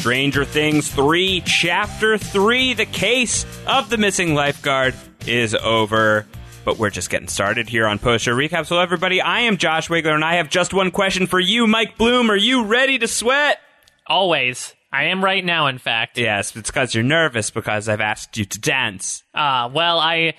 Stranger Things 3, Chapter 3, The Case of the Missing Lifeguard is over. But we're just getting started here on Post Show Recap. So, everybody, I am Josh Wigler, and I have just one question for you, Mike Bloom. Are you ready to sweat? Always. I am right now, in fact. Yes, it's because you're nervous because I've asked you to dance. Uh, well, I,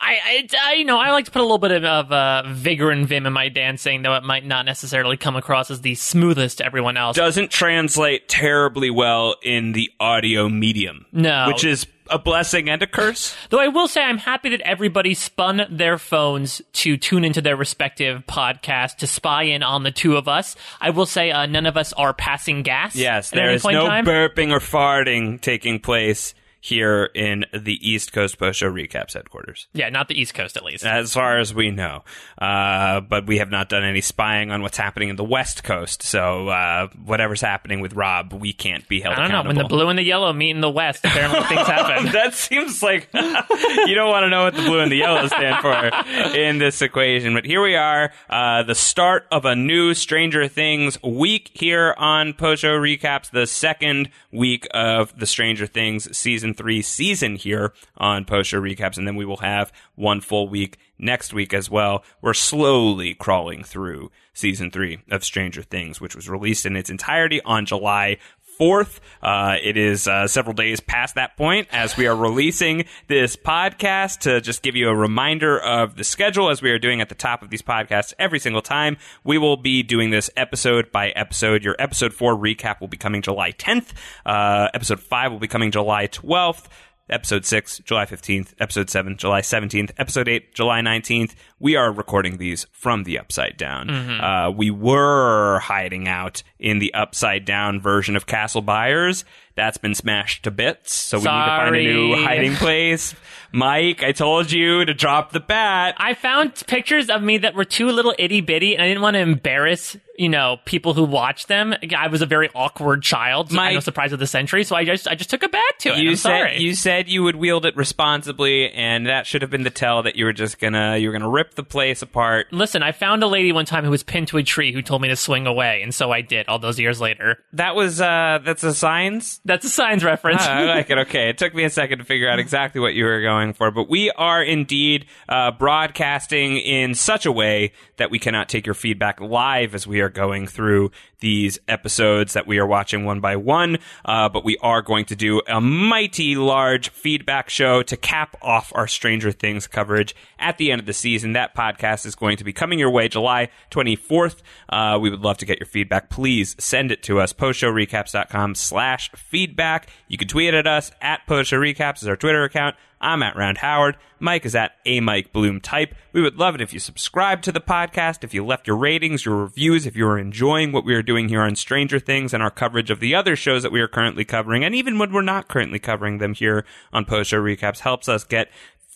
I, I, I, you know, I like to put a little bit of, of uh, vigor and vim in my dancing, though it might not necessarily come across as the smoothest to everyone else. Doesn't translate terribly well in the audio medium. No. Which is a blessing and a curse. Though I will say I'm happy that everybody spun their phones to tune into their respective podcast to spy in on the two of us. I will say uh, none of us are passing gas. Yes, at there any is no burping or farting taking place here in the East Coast Post Show Recaps headquarters. yeah, not the East Coast at least. As far as we know. Uh, but we have not done any spying on what's happening in the West Coast. So uh, whatever's happening with Rob, we can't be held I don't know. When the blue and the yellow meet in the West, apparently things happen. that seems like you don't want to know what the blue and the yellow stand for in this equation. But here we are, uh, the start of a new Stranger Things week here on Post Show Recaps, the second week of the Stranger Things season three season here on Post Show Recaps, and then we will have one full week next week as well. We're slowly crawling through season three of Stranger Things, which was released in its entirety on July 4th. Uh, it is uh, several days past that point as we are releasing this podcast to just give you a reminder of the schedule as we are doing at the top of these podcasts every single time. We will be doing this episode by episode. Your episode 4 recap will be coming July 10th. Uh, episode 5 will be coming July 12th. Episode 6, July 15th. Episode 7, July 17th. Episode 8, July 19th. We are recording these from the Upside Down. Uh, we were hiding out in the Upside Down version of Castle Byers. That's been smashed to bits, so we need to find a new hiding place. Mike, I told you to drop the bat. I found pictures of me that were too little itty bitty, and I didn't want to embarrass, you know, people who watch them. I was a very awkward child. So know surprise of the century, so I just I just took a bat to it. you I'm said sorry. you said you would wield it responsibly, and that should have been the tell that you were just gonna you were gonna rip the place apart. Listen, I found a lady one time who was pinned to a tree who told me to swing away, and so I did. All those years later, That was uh that's a signs. That's a signs reference. Ah, I like it. Okay, it took me a second to figure out exactly what you were going for, but we are indeed uh, broadcasting in such a way that we cannot take your feedback live as we are going through these episodes that we are watching one by one. Uh, but we are going to do a mighty large feedback show to cap off our Stranger Things coverage at the end of the season. That podcast is going to be coming your way July 24th. Uh, we would love to get your feedback. Please send it to us. Postshowrecaps.com slash feedback. You can tweet at us at postshowrecaps is our Twitter account. I'm at Round Howard. Mike is at a Mike Bloom type. We would love it if you subscribe to the podcast, if you left your ratings, your reviews, if you are enjoying what we are doing here on Stranger Things and our coverage of the other shows that we are currently covering, and even when we're not currently covering them here on Post Show Recaps, helps us get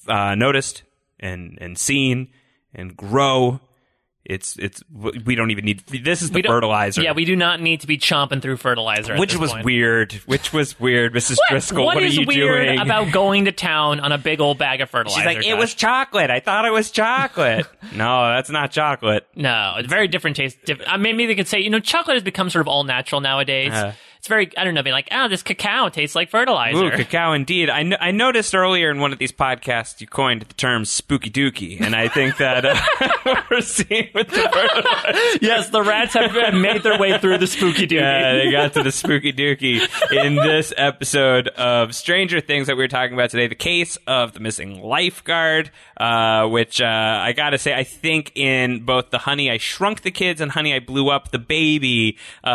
uh, noticed and and seen and grow. It's it's we don't even need this is the fertilizer. Yeah, we do not need to be chomping through fertilizer. which was point. weird. Which was weird, Mrs. What? Driscoll. what what is are you weird doing? about going to town on a big old bag of fertilizer? She's like, it was chocolate. I thought it was chocolate. no, that's not chocolate. No, it's very different taste. Diff- uh, maybe they could say, you know, chocolate has become sort of all natural nowadays. Uh. It's very, I don't know, being like, oh, this cacao tastes like fertilizer. Ooh, cacao indeed. I, no- I noticed earlier in one of these podcasts you coined the term spooky dookie, and I think that uh, we're seeing with the fertilizer. yes, the rats have have made their way through the spooky dookie. Yeah, they got to the spooky dookie in this episode of Stranger Things that we were talking about today. The case of the missing lifeguard, uh, which uh, I gotta say, I think in both the Honey I Shrunk the Kids and Honey I Blew Up the Baby uh,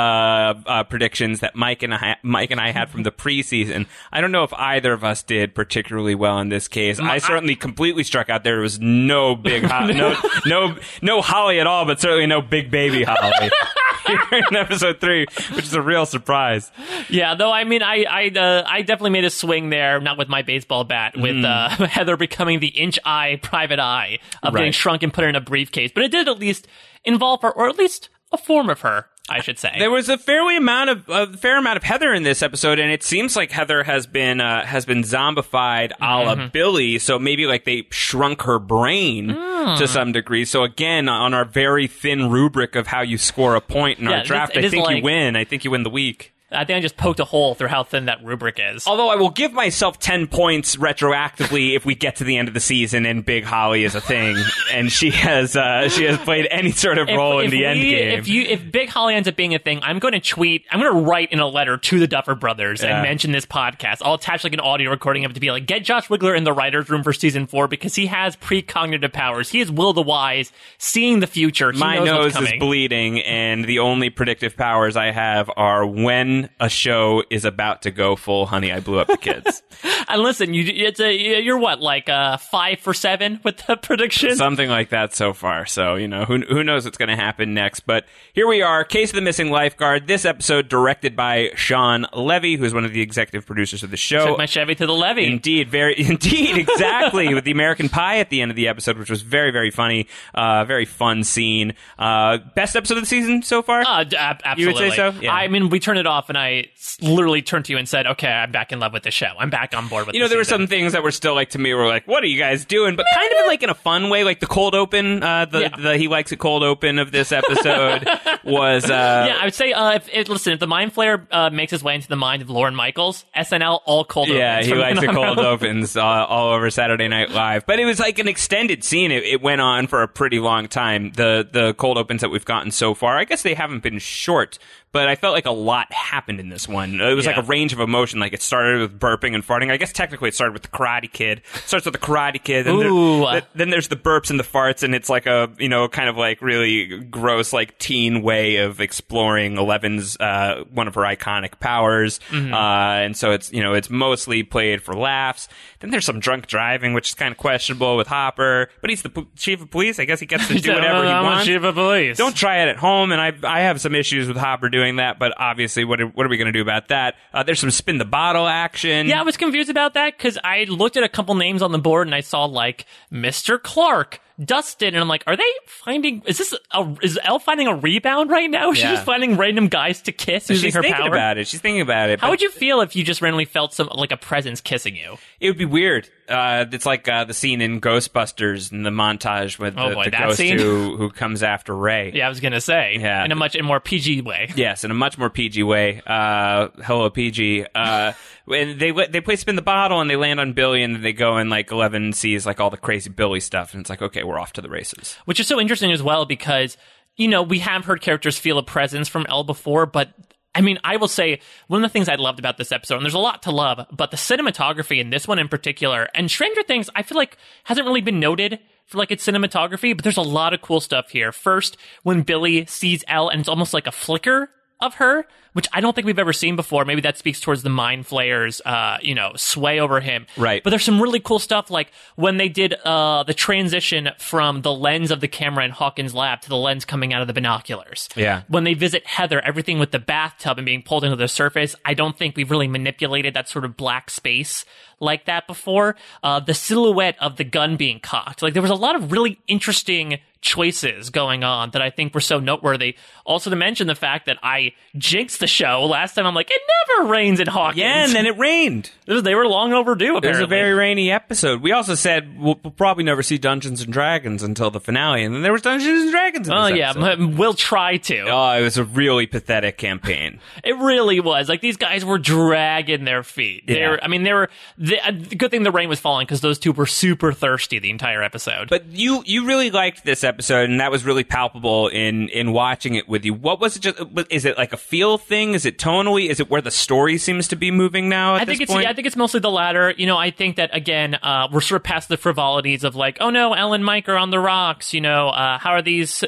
uh, predictions that Mike and I, Mike and I had from the preseason, I don't know if either of us did particularly well in this case. I certainly completely struck out. There was no big, ho- no, no, no Holly at all, but certainly no big baby Holly. Here in episode three, which is a real surprise. Yeah, though I mean, I I uh, I definitely made a swing there, not with my baseball bat, with uh, Heather becoming the Inch High private eye of getting shrunk and put her in a briefcase. But it did at least involve her, or at least a form of her, I should say. There was a fairly amount of a fair amount of Heather in this episode, and it seems like Heather has been uh, has been zombified a la Billy. So maybe like they shrunk her brain to some degree. So again, on our very thin rubric of how you score a point in Yeah, our draft, I think you win. I think you win the week. I think I just poked a hole through how thin that rubric is. Although I will give myself ten points retroactively if we get to the end of the season and Big Holly is a thing and she has uh, she has played any sort of role in the we, end game. If you if Big Holly ends up being a thing, I'm going to tweet. I'm going to write in a letter to the Duffer Brothers Yeah. and mention this podcast. I'll attach like an audio recording of it to be like, get Josh Wigler in the writers' room for season four because he has precognitive powers. He is Will the Wise, seeing the future. He my knows what's nose is bleeding, and the only predictive powers I have are when a show is about to go full. Honey, I blew up the kids. And listen, you it's a you're what like uh, five for seven with the prediction. Something like that so far. So, you know, who, who knows what's going to happen next. But here we are, Case of the Missing Lifeguard. This episode directed by Shawn Levy, who's one of the executive producers of the show. Took my Chevy to the levee. Indeed, very indeed, exactly. with the American Pie at the end of the episode, which was very, very funny, uh, very fun scene. Uh, best episode of the season so far. Uh, d- ab- You would say so? Yeah. I mean, we turned it off, and I literally turned to you and said, "Okay, I'm back in love with the show. I'm back on board with." you know, the there were some things that were still like to me were like, "What are you guys doing?" But kind of in like in a fun way, like the cold open. Uh, the Yeah. the he likes it cold open of this episode was. Uh, Yeah, I would say, uh, if, if listen, if the mind flayer uh, makes his way into the mind of Lorne Michaels, SNL all cold. Yeah, opens he likes the cold opens uh, all over Saturday Night Live. But it was like an extended scene. It, it went on for a pretty long time. The the cold opens that we've gotten so far, I guess they haven't been short. But I felt like a lot happened in this one. It was Yeah. like a range of emotion. Like it started with burping and farting. I guess technically it started with the Karate Kid. It starts with the Karate Kid. Then, there- Ooh. th- then there's the burps and the farts, and it's like a you know kind of like really gross like teen way of exploring Eleven's uh, one of her iconic powers. Mm-hmm. Uh, and so it's you know it's mostly played for laughs. Then there's some drunk driving, which is kind of questionable with Hopper, but he's the p- chief of police. I guess he gets to do whatever he wants. chief of police. Don't try it at home, and I I have some issues with Hopper doing that, but obviously, what what are we going to do about that? Uh, there's some spin the bottle action. Yeah, I was confused about that because I looked at a couple names on the board and I saw like Mr. Clark, Dustin, and I'm like, are they finding? Is this a, is Elle finding a rebound right now? She's Yeah. just finding random guys to kiss using she's her thinking power. about it. She's thinking about it. How would you feel if you just randomly felt some like a presence kissing you? It would be weird. Uh, it's like uh, the scene in Ghostbusters in the montage with Oh the, boy, the ghost scene? who who comes after Ray. Yeah, I was gonna say. Yeah. in a much in a more PG way. Yes, in a much more PG way. Uh, hello, PG. Uh, and they they play spin the bottle and they land on Billy and they go and like Eleven sees like all the crazy Billy stuff and it's like okay, we're off to the races. which is so interesting as well because you know we have heard characters feel a presence from Elle before, but I mean, I will say one of the things I loved about this episode, and there's a lot to love, but the cinematography in this one in particular, and Stranger Things, I feel like hasn't really been noted for like its cinematography, but there's a lot of cool stuff here. First, when Billy sees Elle, and it's almost like a flicker of her, which I don't think we've ever seen before. Maybe that speaks towards the mind flayers, uh, you know, sway over him. Right. But there's some really cool stuff, like when they did uh, the transition from the lens of the camera in Hawkins' lab to the lens coming out of the binoculars. Yeah. When they visit Heather, everything with the bathtub and being pulled into the surface, I don't think we've really manipulated that sort of black space like that before. Uh, the silhouette of the gun being cocked, like there was a lot of really interesting choices going on that I think were so noteworthy. Also to mention the fact that I jinxed the show last time. I'm like, it never rains in Hawkins. Yeah, and then it rained. They were long overdue. It was a very rainy episode. We also said we'll, we'll probably never see Dungeons and Dragons until the finale, and then there was Dungeons and Dragons. In Oh yeah, we'll try to. Oh, it was a really pathetic campaign. It really was. Like these guys were dragging their feet. They Yeah. were, I mean, they were. The, uh, good thing the rain was falling because those two were super thirsty the entire episode. But you you really liked this episode, and that was really palpable in in watching it with you. What was it? Just is it like a feel thing? Is it tonally? Is it where the story seems to be moving now? I think it's point? I think it's mostly the latter. You know, I think that again, uh, we're sort of past the frivolities of like, oh no, Ellen and Mike are on the rocks. You know, uh, how are these?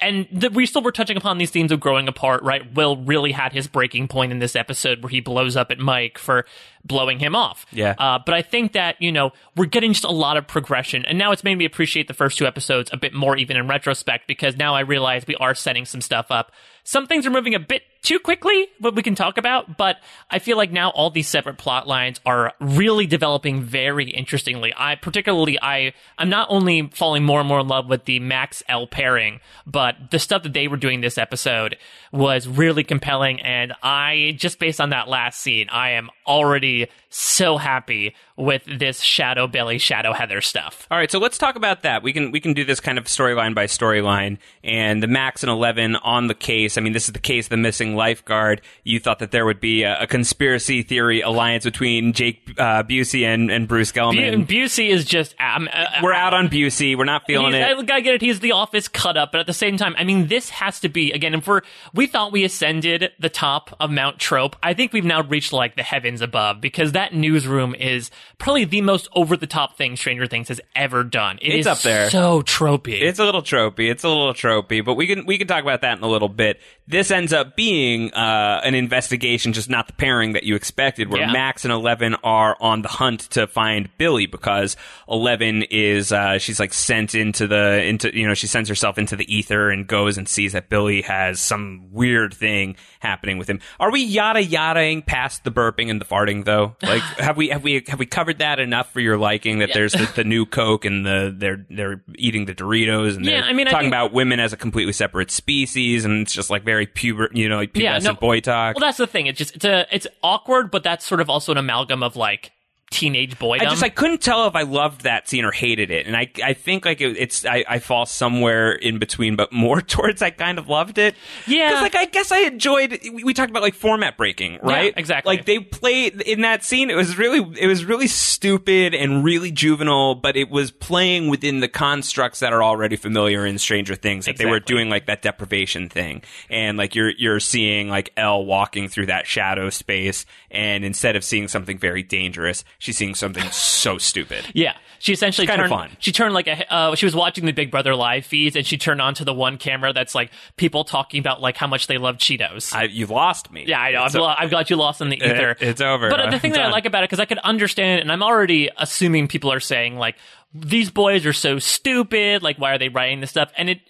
And th- we still were touching upon these themes of growing apart, right? Will really had his breaking point in this episode where he blows up at Mike for blowing him off. Yeah. Uh, but I think that you know we're getting just a lot of progression, and now it's made me appreciate the first two episodes a bit more, even in retrospect, because now I realize we are setting some stuff up. Some things are moving a bit too quickly, what we can talk about, but I feel like now all these separate plot lines are really developing very interestingly. I particularly I I'm not only falling more and more in love with the Max L pairing, but the stuff that they were doing this episode was really compelling and I just based on that last scene, I am already so happy with this Shadow Billy, Shadow Heather stuff. All right, so let's talk about that. We can we can do this kind of storyline by storyline, and the Max and Eleven on the case. I mean, this is the case the missing lifeguard. You thought that there would be a, a conspiracy theory alliance between Jake uh, Busey and, and Bruce Bu- Gelman. Busey is just. Um, uh, We're out on Busey. We're not feeling it. I gotta get it. He's the office cut up, but at the same time, I mean, this has to be again. If we're we thought we ascended the top of Mount Trope, I think we've now reached like the heavens above because that newsroom is probably the most over the top thing Stranger Things has ever done. It It's is up there. so tropey. It's a little tropey. It's a little tropey, but we can we can talk about that in a little bit. This ends up being uh, an investigation, just not the pairing that you expected, where Yeah. Max and Eleven are on the hunt to find Billy because Eleven is uh, she's like sent into the into you know she sends herself into the ether and goes and sees that Billy has some weird thing happening with him. Are we yada yadaing past the burping and the farting though? Like have we have we have we covered that enough for your liking that there's the, the new Coke and the they're they're eating the Doritos and Yeah, they're I mean, I talking think- about women as a completely separate species and it's just like very puber you know like pubescent no- boy talk. well, that's the thing. It's just it's a it's awkward, but that's sort of also an amalgam of like teenage boydom. I just I couldn't tell if I loved that scene or hated it, and I I think like it, it's I, I fall somewhere in between, but more towards I kind of loved it. Yeah. because like I guess I enjoyed. We we talked about like format breaking, right? exactly. Like they played in that scene. It was really it was really stupid and really juvenile, but it was playing within the constructs that are already familiar in Stranger Things. That they were doing like that deprivation thing, and like you're you're seeing like L walking through that shadow space, and instead of seeing something very dangerous, she's seeing something so stupid. Yeah, she essentially kinda fun. She turned like a. Uh, she was watching the Big Brother live feeds, and she turned on to the one camera that's like people talking about like how much they love Cheetos. I, you lost me. yeah, I know. Lo- I've got you lost in the ether. It- it's over. But the I'm thing that I like about it, because I could understand, and I'm already assuming people are saying like these boys are so stupid. Like, why are they writing this stuff? And it.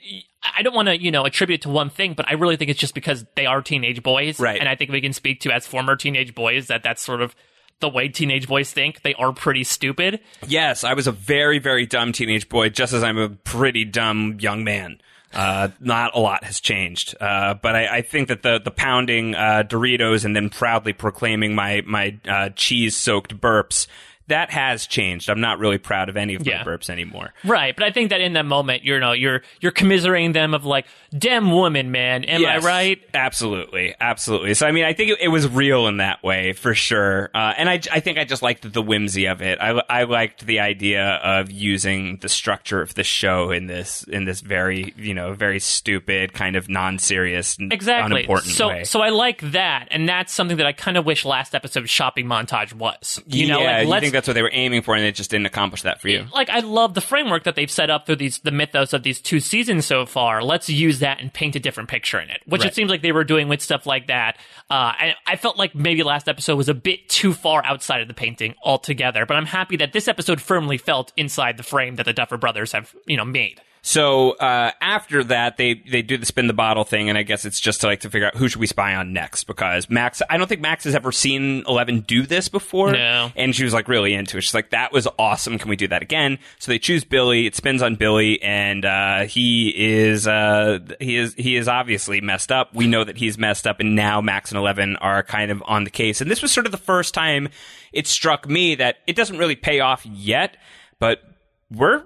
I don't want to, you know, attribute it to one thing, but I really think it's just because they are teenage boys, Right. And I think we can speak to as former teenage boys that that's sort of the way teenage boys think. They are pretty stupid. Yes, I was a very, very dumb teenage boy, just as I'm a pretty dumb young man. Uh, not a lot has changed, uh, but I, I think that the the pounding uh, Doritos and then proudly proclaiming my my uh, cheese soaked burps that has changed. I'm not really proud of any of Yeah. my burps anymore. Right, but I think that in that moment, you know, you're you're commiserating them of like, "Damn woman, man, am Yes, I right?" Absolutely, absolutely. So I mean, I think it, it was real in that way for sure, uh, and I, I think I just liked the whimsy of it. I, I liked the idea of using the structure of the show in this in this very you know very stupid kind of non-serious, Exactly. unimportant so, way. so I like that, and that's something that I kind of wish last episode's shopping montage was. You know, like let's that's what they were aiming for, and it just didn't accomplish that for you. like I love the framework that they've set up through these the mythos of these two seasons so far. Let's use that and paint a different picture in it, which Right. it seems like they were doing with stuff like that. Uh, and I felt like maybe last episode was a bit too far outside of the painting altogether. But I'm happy that this episode firmly felt inside the frame that the Duffer Brothers have you know made. So uh, after that, they they do the spin the bottle thing, and I guess it's just to like to figure out who should we spy on next because Max. I don't think Max has ever seen Eleven do this before. No. and she was like really into it. She's like, "That was awesome. Can we do that again?" So they choose Billy. It spins on Billy, and uh, he is uh, he is he is obviously messed up. We know that he's messed up, and now Max and Eleven are kind of on the case. And this was sort of the first time it struck me that it doesn't really pay off yet, but we're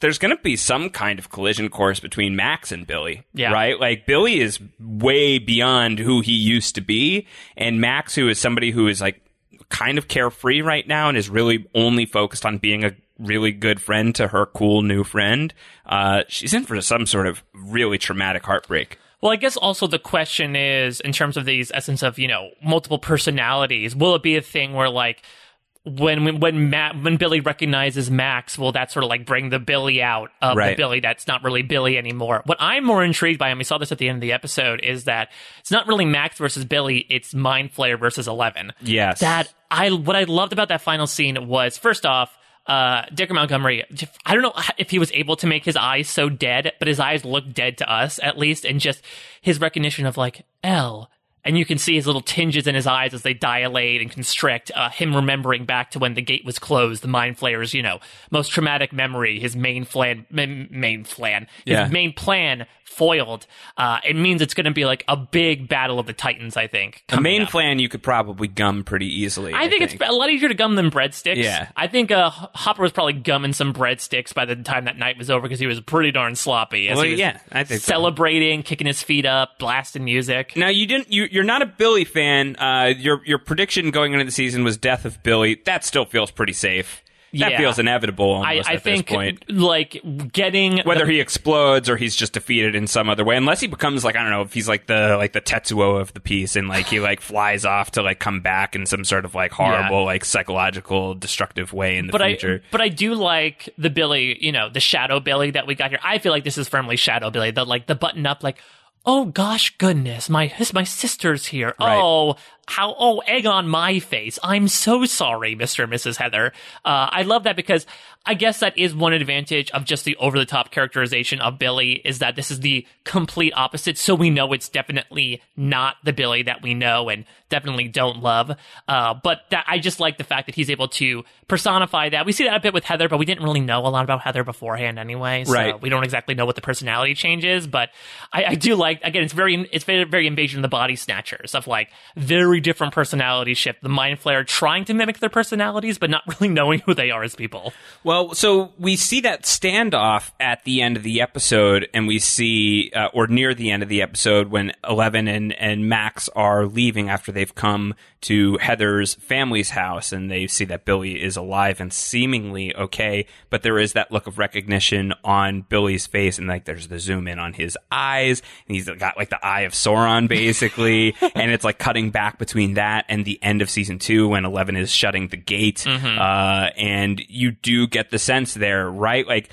there's going to be some kind of collision course between Max and Billy. Yeah. Right? Like, Billy is way beyond who he used to be. And Max, who is somebody who is like kind of carefree right now and is really only focused on being a really good friend to her cool new friend, uh, she's in for some sort of really traumatic heartbreak. Well, I guess also the question is, in terms of these essence of you know multiple personalities, will it be a thing where like when when when, Matt, when Billy recognizes Max, will that sort of like bring the Billy out of Right. the Billy that's not really Billy anymore? What I'm more intrigued by, and we saw this at the end of the episode, is that it's not really Max versus Billy; it's Mind Flayer versus Eleven. Yes. That I what I loved about that final scene was first off. Uh, Dacre Montgomery, I don't know if he was able to make his eyes so dead, but his eyes look dead to us at least, and just his recognition of like L, and you can see his little tinges in his eyes as they dilate and constrict. Uh, him remembering back to when the gate was closed, the mind flayer's, you know, most traumatic memory, his main flan, main, main flan, his Yeah. main plan foiled. Uh, it means it's going to be like a big battle of the titans. I think. The coming main up. plan you could probably gum pretty easily. I think, it's a lot easier to gum than breadsticks. Yeah. I think uh, Hopper was probably gumming some breadsticks by the time that night was over because he was pretty darn sloppy. As Well, yeah, I think so. celebrating, kicking his feet up, blasting music. Now you didn't. You, you're not a Billy fan. Uh, your your prediction going into the season was death of Billy. That still feels pretty safe. That Yeah. feels inevitable I, almost I at think this point. like getting Whether the- he explodes or he's just defeated in some other way, unless he becomes like I don't know if he's like the like the Tetsuo of the piece and like he like flies off to like come back in some sort of like horrible like psychological destructive way in the but future. I but I do like the Billy, you know, the shadow Billy that we got here. I feel like this is firmly shadow Billy. The like the button up like Oh gosh goodness, my his, my sister's here. Right. Oh, how oh egg on my face. I'm so sorry, Mr. and Mrs. Heather. Uh, I love that because I guess that is one advantage of just the over the top characterization of Billy is that this is the complete opposite. So we know it's definitely not the Billy that we know and definitely don't love. Uh, but that I just like the fact that he's able to personify that. We see that a bit with Heather, but we didn't really know a lot about Heather beforehand anyway. So Right. we don't exactly know what the personality change is, but I, I do like again. It's very it's very, very invasion of the body snatchers of like very different personality shift. The mind flayer trying to mimic their personalities, but not really knowing who they are as people. Well, so we see that standoff at the end of the episode, and we see, uh, or near the end of the episode, when Eleven and, and Max are leaving after they've come to Heather's family's house, and they see that Billy is alive and seemingly okay, but there is that look of recognition on Billy's face, and like there's the zoom in on his eyes, and he's got like the eye of Sauron, basically, and it's like cutting back between that and the end of season two when Eleven is shutting the gate, uh, and you do get the sense there, right? Like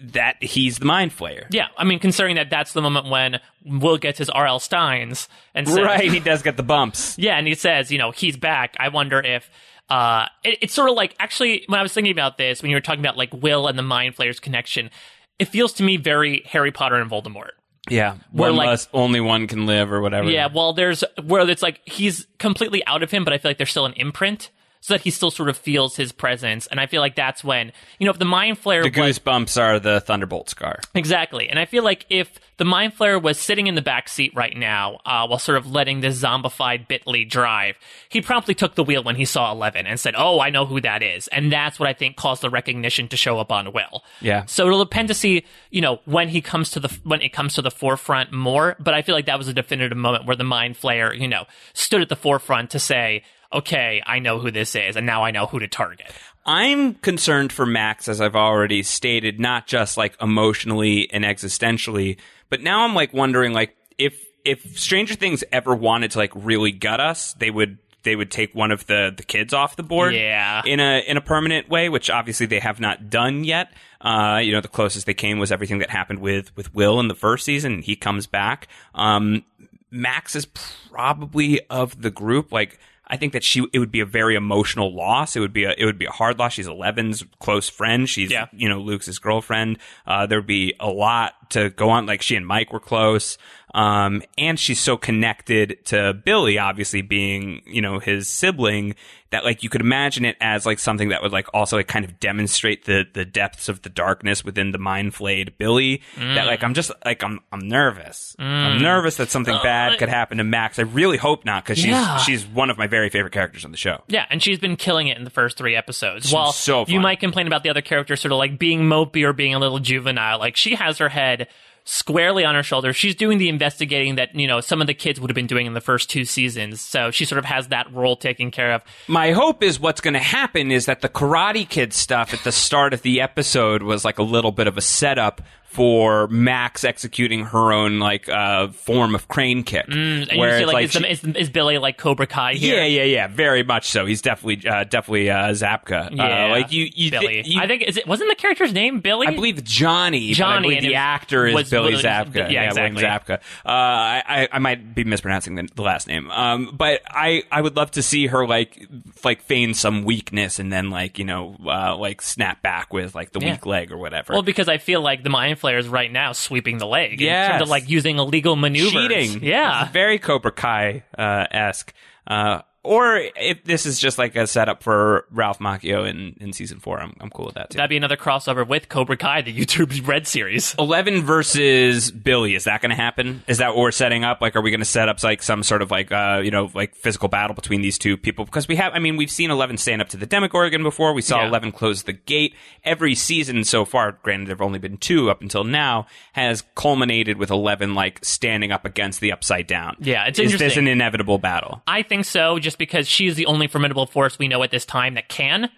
that he's the mind flayer. Yeah, I mean, considering that that's the moment when Will gets his R.L. Stines and says, Right, he does get the bumps. Yeah, and he says, you know, he's back. I wonder if uh it, it's sort of like actually when I was thinking about this, when you were talking about like Will and the Mind Flayer's connection, it feels to me very Harry Potter and Voldemort. Yeah, Where, one like- must, only one can live, or whatever. Yeah, well, there's where it's like he's completely out of him, but I feel like there's still an imprint. So that he still sort of feels his presence, and I feel like that's when you know if the mind flayer the was goosebumps are the thunderbolt scar. Exactly. And I feel like if the Mind Flayer was sitting in the back seat right now, uh, while sort of letting this zombified Billy drive, he promptly took the wheel when he saw Eleven and said, Oh, I know who that is. And that's what I think caused the recognition to show up on Will. Yeah. So it'll depend to see, you know, when he comes to the, when it comes to the forefront more. But I feel like that was a definitive moment where the Mind Flayer, you know, stood at the forefront to say, Okay, I know who this is, and now I know who to target. I'm concerned for Max, as I've already stated, not just like emotionally and existentially, but now I'm like wondering, like if if Stranger Things ever wanted to like really gut us, they would they would take one of the the kids off the board, Yeah. in a in a permanent way, which obviously they have not done yet. Uh, you know, the closest they came was everything that happened with with Will in the first season. He comes back. Um, Max is probably of the group like. I think that she it would be a very emotional loss. It would be a it would be a hard loss. She's Eleven's close friend. She's Yeah. you know Luke's girlfriend. Uh, there'd be a lot to go on. Like she and Mike were close, um, and she's so connected to Billy, obviously being you know his sibling. That like you could imagine it as like something that would like also like kind of demonstrate the the depths of the darkness within the mind flayed Billy. That like I'm just like I'm I'm nervous. I'm nervous that something bad could happen to Max. I really hope not because she's Yeah. she's one of my very favorite characters on the show. Yeah, and she's been killing it in the first three episodes. She's While so you might complain about the other characters sort of like being mopey or being a little juvenile, like she has her head squarely on her shoulders. She's doing the investigating that, you know, some of the kids would have been doing in the first two seasons. So she sort of has that role taken care of. My hope is what's going to happen is that the Karate Kid stuff at the start of the episode was like a little bit of a setup for Max executing her own like uh, form of crane kick. And you where feel it's like, is, she- the, is, is Billy like Cobra Kai here? yeah, yeah, yeah, very much so. He's definitely, uh, definitely uh, Zabka. Yeah. uh, like you, you, Billy. you- I think is it wasn't the character's name Billy? I believe Johnny. Johnny, the actor is was Billy Zabka. yeah, exactly. Zabka. Uh, I, I- I might be mispronouncing the, the last name, um, but I, I would love to see her like like feign some weakness and then like you know uh, like snap back with like the Yeah. weak leg or whatever. Well, because I feel like the Mind flayers right now sweeping the leg. in Yes. terms of like using illegal maneuvers. cheating. Yeah. Very Cobra Kai uh, esque. Uh, or if this is just like a setup for Ralph Macchio in, in season four, I'm, I'm cool with that too. That'd be another crossover with Cobra Kai, the YouTube Red series. Eleven versus Billy. Is that going to happen? Is that what we're setting up? Like, are we going to set up like some sort of like uh you know like physical battle between these two people? Because we have, I mean, we've seen Eleven stand up to the Demogorgon before. We saw Yeah. Eleven close the gate. Every season so far, granted there've only been two up until now, has culminated with Eleven like standing up against the Upside Down. Yeah, it's Is this an inevitable battle? I think so, just because she's the only formidable force we know at this time that can.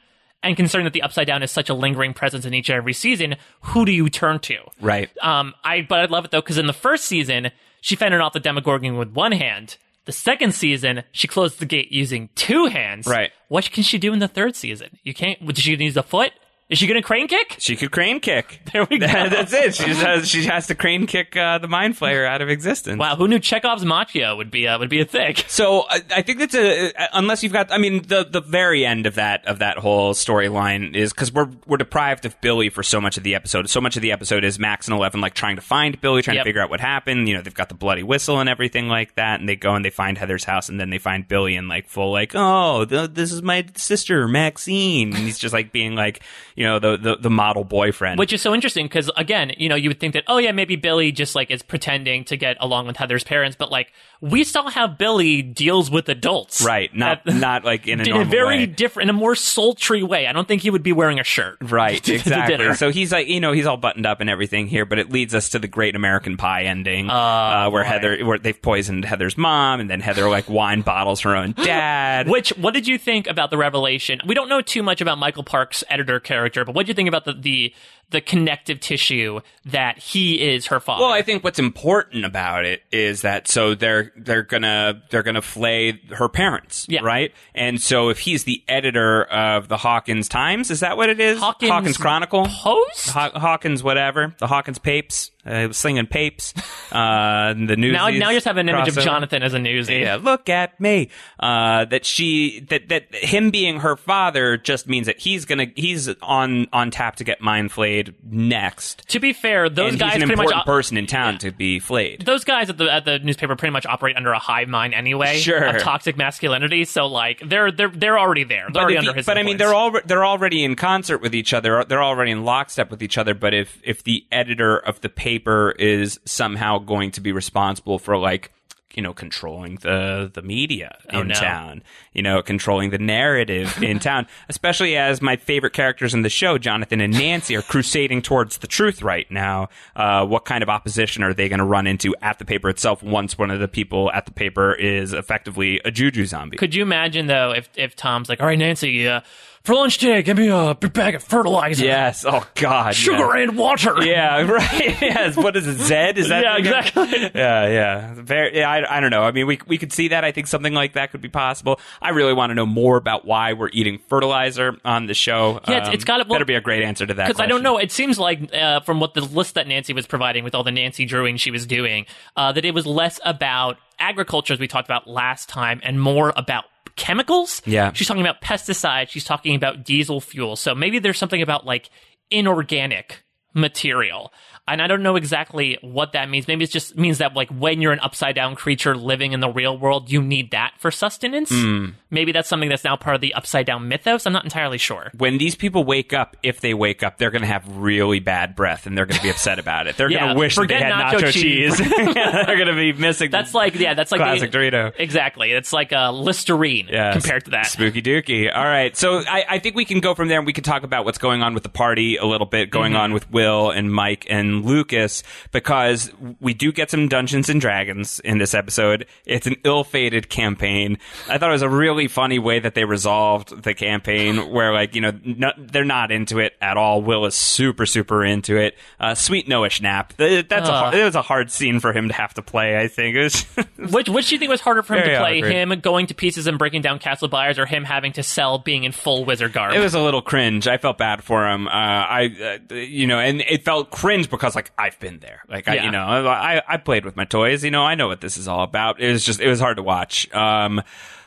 And concerned that the Upside Down is such a lingering presence in each and every season, who do you turn to? Right. Um, I but I love it though because in the first season she fended off the Demogorgon with one hand. The second season she closed the gate using two hands. Right. What can she do in the third season? You can't. Does she use a foot? Is she going to crane kick? She could crane kick. There we go. That's it. She just has, she has to crane kick uh, the mind flayer out of existence. Wow, who knew Chekhov's Macchio would be uh, would be a thing? So I I think that's a unless you've got I mean the the very end of that of that whole storyline is because we're we're deprived of Billy for so much of the episode. So much of the episode is Max and Eleven like trying to find Billy, trying Yep. to figure out what happened. You know they've got the bloody whistle and everything like that, and they go and they find Heather's house, and then they find Billy and like full like oh th- this is my sister Maxine, and he's just like being like you know the the, the model boyfriend. Which is so interesting because again, you know, you would think that oh yeah, maybe Billy just like is pretending to get along with Heather's parents, but like we still have Billy deals with adults, right, not At- not like in a in a very way. different, in a more sultry way. I don't think he would be wearing a shirt. Right, exactly. So he's like, you know, he's all buttoned up and everything here, but it leads us to the Great American Pie ending, Oh, uh, where boy. Heather, where they've poisoned Heather's mom, and then Heather like wine bottles her own dad. Which, what did you think about the revelation? We don't know too much about Michael Park's editor character, but what do you think about the, the the connective tissue that he is her father? Well, I think what's important about it is that so they're they're gonna they're gonna flay her parents, Yeah. right? And so if he's the editor of the Hawkins Times, is that what it is? Hawkins Chronicle. Post? Haw- Hawkins, whatever. The Hawkins Papes. Uh, slinging papes. Uh, the news. now, now you just have an image of. Jonathan as a newsie. Yeah, look at me. Uh, that she that that him being her father just means that he's gonna he's on on tap to get mind flayed next. To be fair, those and guys he's an pretty much important op- person in town to be flayed. those guys at the at the newspaper pretty much operate under a hive mind anyway Sure. of toxic masculinity. So like they're they're they're already there. They're already under he- his. but I mean, they're all they're already in concert with each other. They're already in lockstep with each other. But if if the editor of the paper is somehow going to be responsible for like you know controlling the the media Oh, in no. town, you know controlling the narrative in town, especially as my favorite characters in the show, Jonathan and Nancy, are crusading towards the truth right now. Uh, what kind of opposition are they going to run into at the paper itself once one of the people at the paper is effectively a juju zombie? Could you imagine though if if Tom's like, all right, Nancy, uh, for lunch today, give me a big bag of fertilizer, Yes. Oh God. sugar yes. and water. Yeah, right. Yes. What is it? Zed? Is that? Yeah, exactly. Yeah, yeah. Very. Yeah, I, I don't know. I mean, we we could see that. I think something like that could be possible. I really want to know more about why we're eating fertilizer on the show. Yeah, it's- Um, it's gotta- well- better be a great answer to that. Because I don't know, it seems like uh, from what the list that Nancy was providing with all the Nancy drewing she was doing, uh, that it was less about agriculture as we talked about last time, and more about chemicals. Yeah. she's talking about pesticides. She's talking about diesel fuel. So maybe there's something about like inorganic material. And I don't know exactly what that means. Maybe it just means that like when you're an upside down creature living in the real world, you need that for sustenance. Hmm. Maybe that's something that's now part of the upside down mythos. I'm not entirely sure. When these people wake up, if they wake up, they're going to have really bad breath, and they're going to be upset about it. They're Yeah, going to wish that they had nacho nacho, cheese. cheese. they're going to be missing. That's like yeah, that's like classic the, Dorito. Exactly, it's like a Listerine Yes. compared to that. Spooky dooky. All right. So I, I think we can go from there and we can talk about what's going on with the party a little bit, going Mm-hmm. on with Will and Mike and Lucas, because we do get some Dungeons and Dragons in this episode. It's an ill fated campaign. I thought it was a really funny way that they resolved the campaign where, like, you know, no, they're not into it at all. Will is super, super into it. Uh, sweet Noah Schnapp. Th- That's a, hard- it was a hard scene for him to have to play, I think. Which which do you think was harder for him to play? Him going to pieces and breaking down castle Byers, or him having to sell being in full wizard garb? It was a little cringe. I felt bad for him. Uh, I, uh, you know, and it felt cringe because like I've been there. Like I, Yeah. you know, I, I played with my toys. You know, I know what this is all about. It was just, it was hard to watch. Um,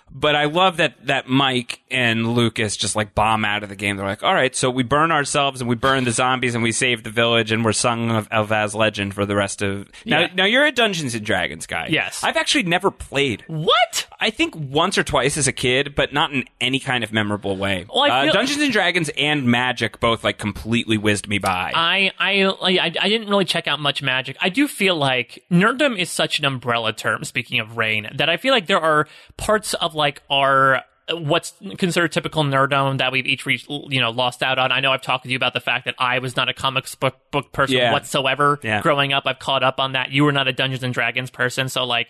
But I love that that Mike and Lucas just like bomb out of the game. They're like, all right, so we burn ourselves and we burn the zombies and we save the village and we're sung of Elvaz legend for the rest of. Now, Yeah. now you're a Dungeons and Dragons guy. Yes. I've actually never played. What? I think once or twice as a kid, but not in any kind of memorable way. Well, I uh, Dungeons and Dragons and Magic both like completely whizzed me by. I, I I I didn't really check out much magic. I do feel like nerddom is such an umbrella term. Speaking of rain, that I feel like there are parts of like our what's considered typical nerddom that we've each reached, you know, lost out on. I know I've talked with you about the fact that I was not a comics book, book person Yeah. whatsoever Yeah. growing up. I've caught up on that. You were not a Dungeons and Dragons person, so like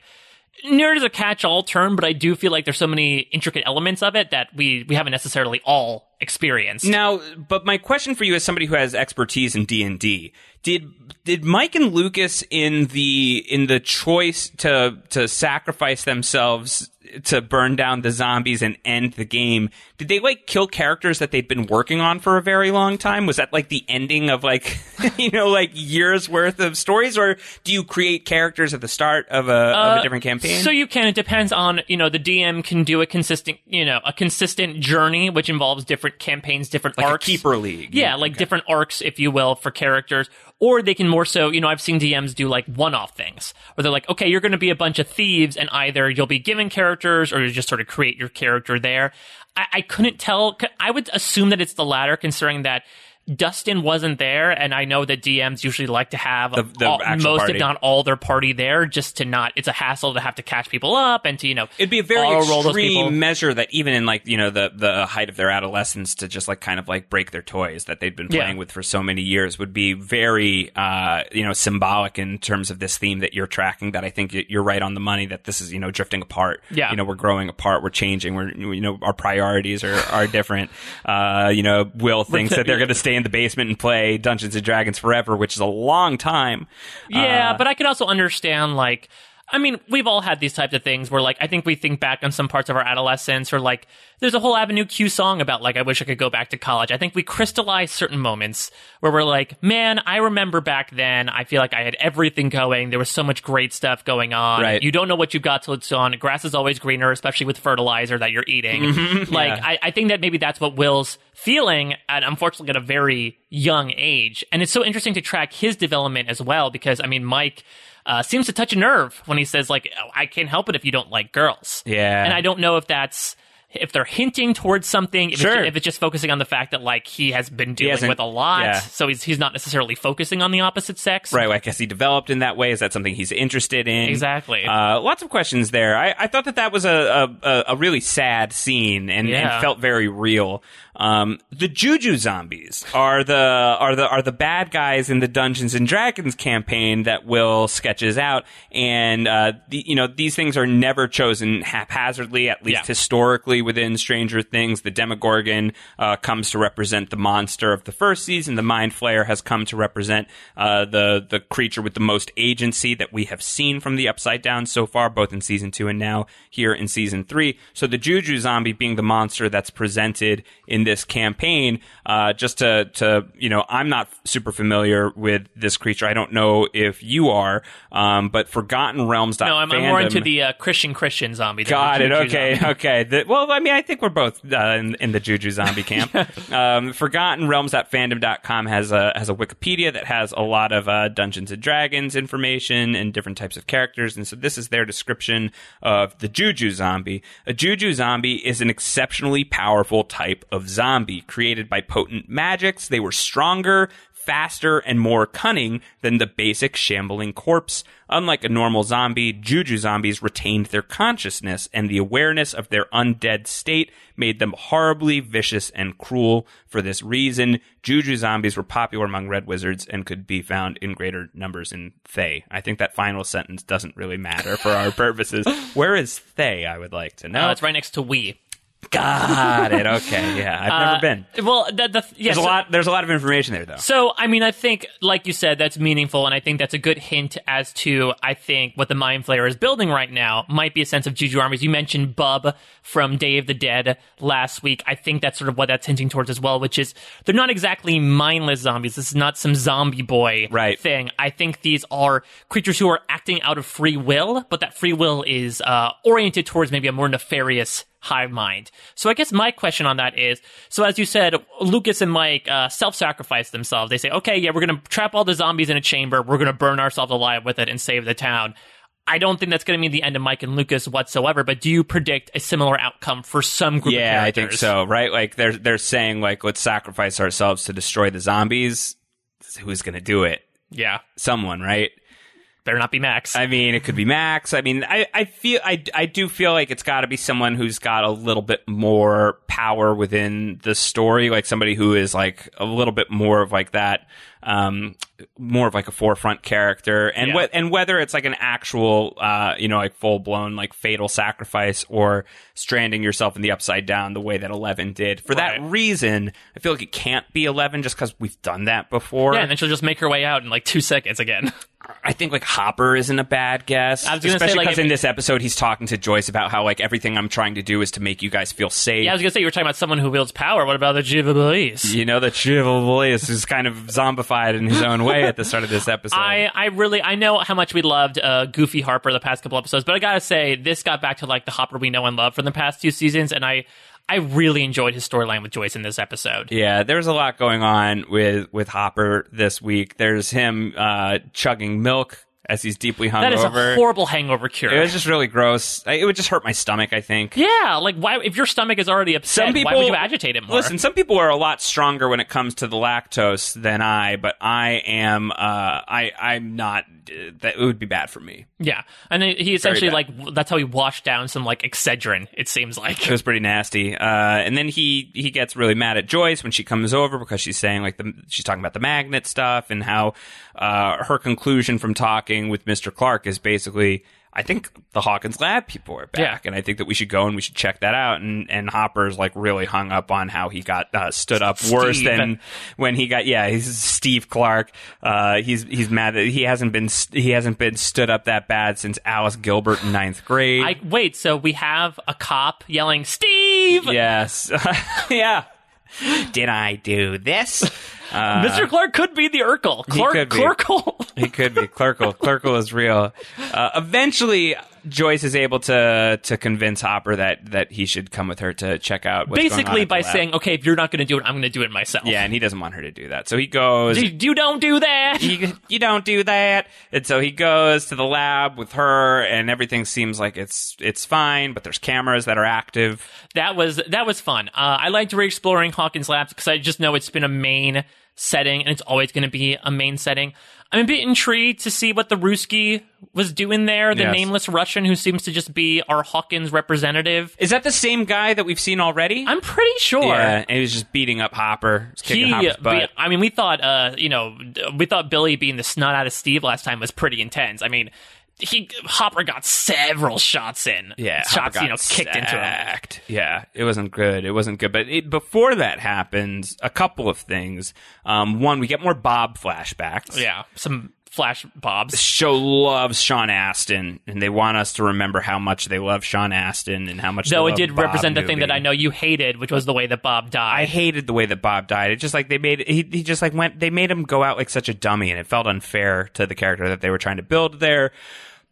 nerd is a catch-all term, but I do feel like there's so many intricate elements of it that we we haven't necessarily all experienced. Now, but my question for you as somebody who has expertise in D and D, did did Mike and Lucas in the in the choice to to sacrifice themselves to burn down the zombies and end the game, did they like kill characters that they'd been working on for a very long time? Was that like the ending of like you know like years worth of stories, or do you create characters at the start of a of a different campaign? Uh, So you can. It depends on you know the DM can do a consistent you know a consistent journey which involves different campaigns, different like arcs. keeper league, Yeah, like different arcs, if you will, for characters. Or they can more so, you know, I've seen DMs do like one off things where they're like, okay, you're going to be a bunch of thieves and either you'll be given characters or you just sort of create your character there. I, I couldn't tell. I would assume that it's the latter considering that Dustin wasn't there, and I know that DMs usually like to have The- the all- most, party. if not all, their party there, just to not. It's a hassle to have to catch people up and to you know. It'd be a very auto-roll those people. extreme measure that even in like you know the the height of their adolescence to just like kind of like break their toys that they'd been Yeah. playing with for so many years would be very uh you know symbolic in terms of this theme that you're tracking that I think you're right on the money that this is you know drifting apart Yeah. you know we're growing apart we're changing we're you know our priorities are are different uh you know Will thinks that they're going to stay in the basement and play Dungeons and Dragons forever which is a long time. Yeah, Uh, but I could also understand like I mean, we've all had these types of things where like I think we think back on some parts of our adolescence or like there's a whole Avenue Q song about like I wish I could go back to college. I think we crystallize certain moments where we're like, man, I remember back then. I feel like I had everything going. There was so much great stuff going on. Right. You don't know what you've got till it's gone. Grass is always greener, especially with fertilizer that you're eating. Mm-hmm. Like I, I think that maybe that's what Will's feeling at unfortunately at a very young age. And it's so interesting to track his development as well because I mean Mike uh, seems to touch a nerve when he says like "Oh, I can't help it if you don't like girls. Yeah. And I don't know if that's if they're hinting towards something, if, Sure. it's, if it's just focusing on the fact that like he has been dealing with a lot, yeah. so he's he's not necessarily focusing on the opposite sex. Right, I guess he developed in that way. Is that something he's interested in? Exactly. Uh, lots of questions there. I, I thought that that was a, a, a really sad scene and, Yeah. and felt very real. Um, the Juju zombies are the are the are the bad guys in the Dungeons and Dragons campaign that Will sketches out, and uh, the, you know these things are never chosen haphazardly. At least Yeah. historically within Stranger Things, the Demogorgon uh, comes to represent the monster of the first season. The Mind Flayer has come to represent uh, the the creature with the most agency that we have seen from the Upside Down so far, both in season two and now here in season three. So the Juju zombie being the monster that's presented in this campaign. Uh, just to to you know, I'm not super familiar with this creature. I don't know if you are, um, but Forgotten Realms. No, I'm, I'm more into the uh, Christian Christian zombie. Got it. Okay. zombie. Okay. The, well, I mean, I think we're both uh, in, in the Juju zombie camp. um, Forgotten Realms.fandom.com has a has a Wikipedia that has a lot of uh, Dungeons and Dragons information and different types of characters, and so this is their description of the Juju zombie. A Juju zombie is an exceptionally powerful type of zombie created by potent magics. They were stronger, faster and more cunning than the basic shambling corpse. Unlike a normal zombie, Juju zombies retained their consciousness, and the awareness of their undead state made them horribly vicious and cruel. For this reason, Juju zombies were popular among red wizards and could be found in greater numbers in Thay. I think that final sentence doesn't really matter for our purposes. Where is Thay? I would like to know. No, it's right next to we. Got it. Okay. Yeah, I've never Uh, been. Well, the, the, yeah, There's a lot. There's a lot of information there, though. So, I mean, I think, like you said, that's meaningful, and I think that's a good hint as to, I think, what the Mind Flayer is building right now might be a sense of Juju armies. You mentioned Bub from Day of the Dead last week. I think that's sort of what that's hinting towards as well, which is they're not exactly mindless zombies. This is not some zombie boy Right. thing. I think these are creatures who are acting out of free will, but that free will is uh, oriented towards maybe a more nefarious hive mind. So I guess my question on that is, so as you said, Lucas and Mike uh, self-sacrifice themselves. They say, okay, yeah, we're going to trap all the zombies in a chamber. We're going to burn ourselves alive with it and save the town. I don't think that's going to mean the end of Mike and Lucas whatsoever, but do you predict a similar outcome for some group Yeah, I think so. Right? Like they're they're saying like let's sacrifice ourselves to destroy the zombies. Who's going to do it? Yeah. Someone, right? Better not be Max. I mean, it could be Max. I mean, I, I feel I, I do feel like it's got to be someone who's got a little bit more power within the story, like somebody who is like a little bit more of like that, um, more of like a forefront character, and Yeah. wh- and whether it's like an actual, uh, you know, like full blown like fatal sacrifice or stranding yourself in the upside down the way that Eleven did. For that reason, I feel like it can't be Eleven just because we've done that before. yeah, and then she'll just make her way out in like two seconds again. I think like Hopper isn't a bad guess. I was gonna especially because if- in this episode he's talking to Joyce about how like everything I'm trying to do is to make you guys feel safe. yeah, I was going to say, you were talking about someone who wields power. What about the Jubilees? you know that Chivalrius is kind of zombified in his own way at the start of this episode. I, I really I know how much we loved uh, Goofy Harper the past couple episodes, but I gotta say this got back to like the Hopper we know and love from the past two seasons, and I I really enjoyed his storyline with Joyce in this episode. yeah, there's a lot going on with with Hopper this week. There's him uh, chugging milk as he's deeply hungover. That is a horrible hangover cure. it was just really gross. It would just hurt my stomach. I think. yeah, like why if your stomach is already upset, Some people why would you agitate it more? Listen, some people are a lot stronger when it comes to the lactose than I, but I am. Uh, I I'm not. Uh, that it would be bad for me. yeah, and he essentially like that's how he washed down some like Excedrin. It seems like It was pretty nasty. Uh, and then he he gets really mad at Joyce when she comes over because she's saying like the she's talking about the magnet stuff and how uh, her conclusion from talking with Mr. Clark is basically. I think the Hawkins lab people are back, Yeah. and I think that we should go and we should check that out. And and Hopper's like really hung up on how he got uh, stood up worse than when he got yeah he's Steve Clark. Uh, he's he's mad that he hasn't been he hasn't been stood up that bad since Alice Gilbert in ninth grade. I wait. So we have a cop yelling, "Steve!" Yes. yeah. Did I do this? Uh, Mr. Clark could be the Urkel. Clark could be. Clarkle. he could be. Clerkle. Clerkle is real. Uh, eventually, Joyce is able to to convince Hopper that that he should come with her to check out. What's going on Basically, by saying, "Okay, if you're not going to do it, I'm going to do it myself." yeah, and he doesn't want her to do that, so he goes. You, you don't do that. you, you don't do that. And so he goes to the lab with her, and everything seems like it's it's fine. But there's cameras that are active. That was that was fun. Uh, I liked re-exploring Hawkins Labs because I just know it's been a main setting and it's always going to be a main setting. I'm a bit intrigued to see what the Ruski was doing there. The Yes. nameless Russian who seems to just be our Hawkins representative. Is that the same guy that we've seen already? I'm pretty sure. Yeah, and he was just beating up Hopper, He, Hopper's butt. we- I mean, we thought, uh, you know, we thought Billy being the snot out of Steve last time was pretty intense. I mean, he Hopper got several shots in. yeah, shots, you know, kicked into him. sacked. Yeah, it wasn't good. It wasn't good. But it, before that happens, a couple of things. Um, one, we get more Bob flashbacks. Yeah, some flash bobs. The Show loves Sean Astin, and they want us to remember how much they love Sean Astin and how much. Though it did Bob represent the thing that I know you hated, which was the way that Bob died. I hated the way that Bob died. It just like they made he he just like went they made him go out like such a dummy and it felt unfair to the character that they were trying to build there.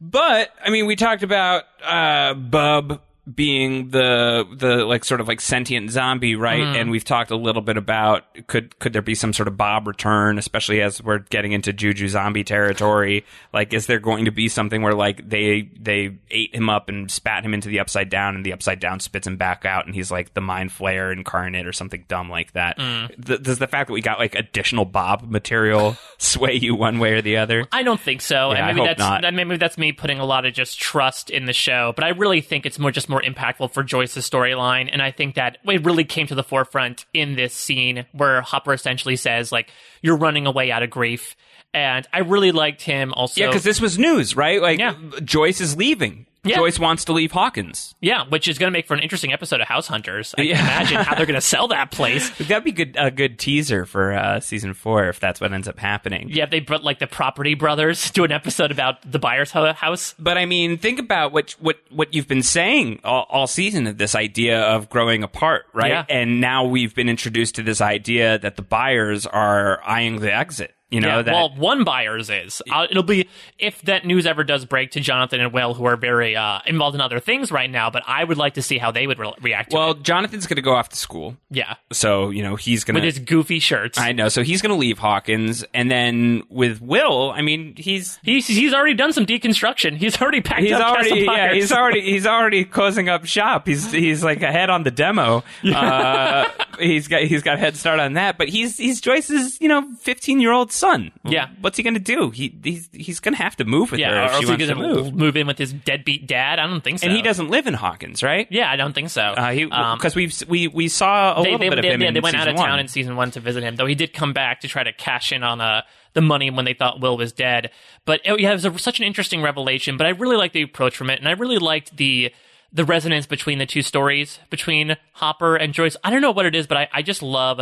But I mean, we talked about uh Bub being the the like sort of like sentient zombie, right? Mm-hmm. And we've talked a little bit about could could there be some sort of Bob return, especially as we're getting into Juju zombie territory? Like, is there going to be something where like they they ate him up and spat him into the upside down, and the upside down spits him back out, and he's like the mind flayer incarnate or something dumb like that? Mm. Th- does the fact that we got like additional Bob material sway you one way or the other? I don't think so. Yeah, I and maybe hope that's not. maybe that's me putting a lot of just trust in the show. But I really think it's more just more impactful for Joyce's storyline. And I think that it really came to the forefront in this scene where Hopper essentially says, like, you're running away out of grief. And I really liked him also. Yeah, because this was news, right? Like Yeah. Joyce is leaving. Yeah. Joyce wants to leave Hawkins. Yeah, which is going to make for an interesting episode of House Hunters. I Yeah. can imagine how they're going to sell that place. That'd be good, a good teaser for uh, season four if that's what ends up happening. Yeah, they brought like the Property Brothers do an episode about the Byers' ho- house. But I mean, think about what what what you've been saying all, all season of this idea of growing apart, right? Yeah. And now we've been introduced to this idea that the Byers are eyeing the exit. You know yeah, that. well, one Byers is. Uh, it'll be if that news ever does break to Jonathan and Will, who are very uh, involved in other things right now. But I would like to see how they would re- react. to well, it. Jonathan's going to go off to school, yeah, so you know he's going to with his goofy shirts. I know, so he's going to leave Hawkins, and then with Will, I mean, he's He's he's already done some deconstruction. He's already packed he's up already yeah he's already he's already closing up shop he's he's like ahead on the demo uh, he's got he's got a head start on that but he's he's joyce's you know 15 year old son Yeah. what's he gonna do he he's he's gonna have to move with her yeah, if or she else he wants to move move. in with his deadbeat dad. I don't think so. and he doesn't live in hawkins right Yeah, I don't think so. uh, Um, because we've we we saw a they, little they, bit of they- him yeah, they went out of town one. in season one to visit him, though he did come back to try to cash in on uh, the money when they thought Will was dead. But it, yeah, it was a, such an interesting revelation. But I really liked the approach from it, and I really liked the the resonance between the two stories between Hopper and Joyce. I don't know what it is, but I, I just love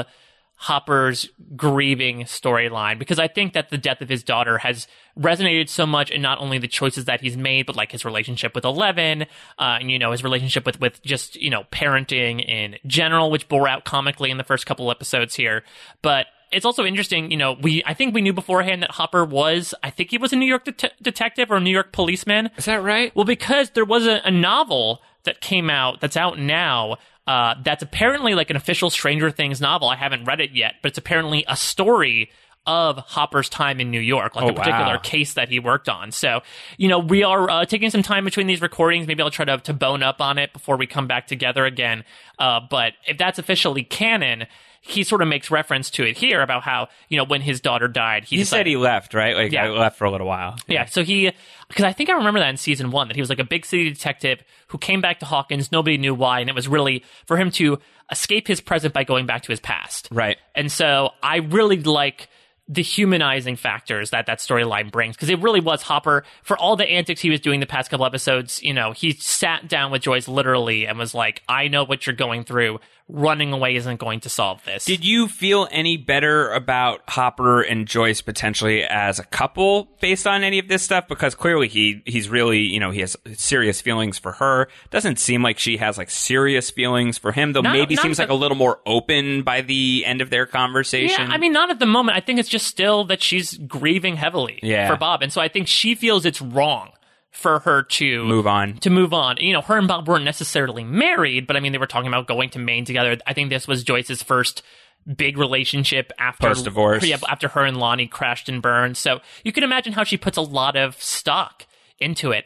Hopper's grieving storyline because I think that the death of his daughter has resonated so much in not only the choices that he's made, but like his relationship with Eleven, uh, and you know his relationship with with just you know parenting in general, which bore out comically in the first couple episodes here. But it's also interesting, you know, we I think we knew beforehand that Hopper was, I think he was a New York det- detective or a New York policeman. is that right Well, because there was a, a novel that came out that's out now. Uh, that's apparently like an official Stranger Things novel. I haven't read it yet, but it's apparently a story of Hopper's time in New York, like Oh, a particular wow. case that he worked on. So, you know, we are uh, taking some time between these recordings. Maybe I'll try to, to bone up on it before we come back together again. Uh, but if that's officially canon, he sort of makes reference to it here about how, you know, when his daughter died, he, he decided- said he left right like Yeah. i left for a little while yeah, so he, because I think I remember that in season one, that he was like a big city detective who came back to Hawkins. Nobody knew why, and it was really for him to escape his present by going back to his past. right And so I really like the humanizing factors that that storyline brings because it really was Hopper for all the antics he was doing the past couple episodes. You know, he sat down with Joyce literally and was like, "I know what you're going through. Running away isn't going to solve this." Did you feel any better about Hopper and Joyce potentially as a couple based on any of this stuff? Because clearly he he's really you know he has serious feelings for her. Doesn't seem like she has like serious feelings for him, though. Not- maybe not seems the- like a little more open by the end of their conversation. Yeah, I mean, not at the moment. I think it's just still that she's grieving heavily Yeah. for Bob, and so I think she feels it's wrong for her to move on. to move on. You know, her and Bob weren't necessarily married, but I mean, they were talking about going to Maine together. I think this was Joyce's first big relationship after Post-divorce. Yeah, after her and Lonnie crashed and burned. So you can imagine how she puts a lot of stock into it.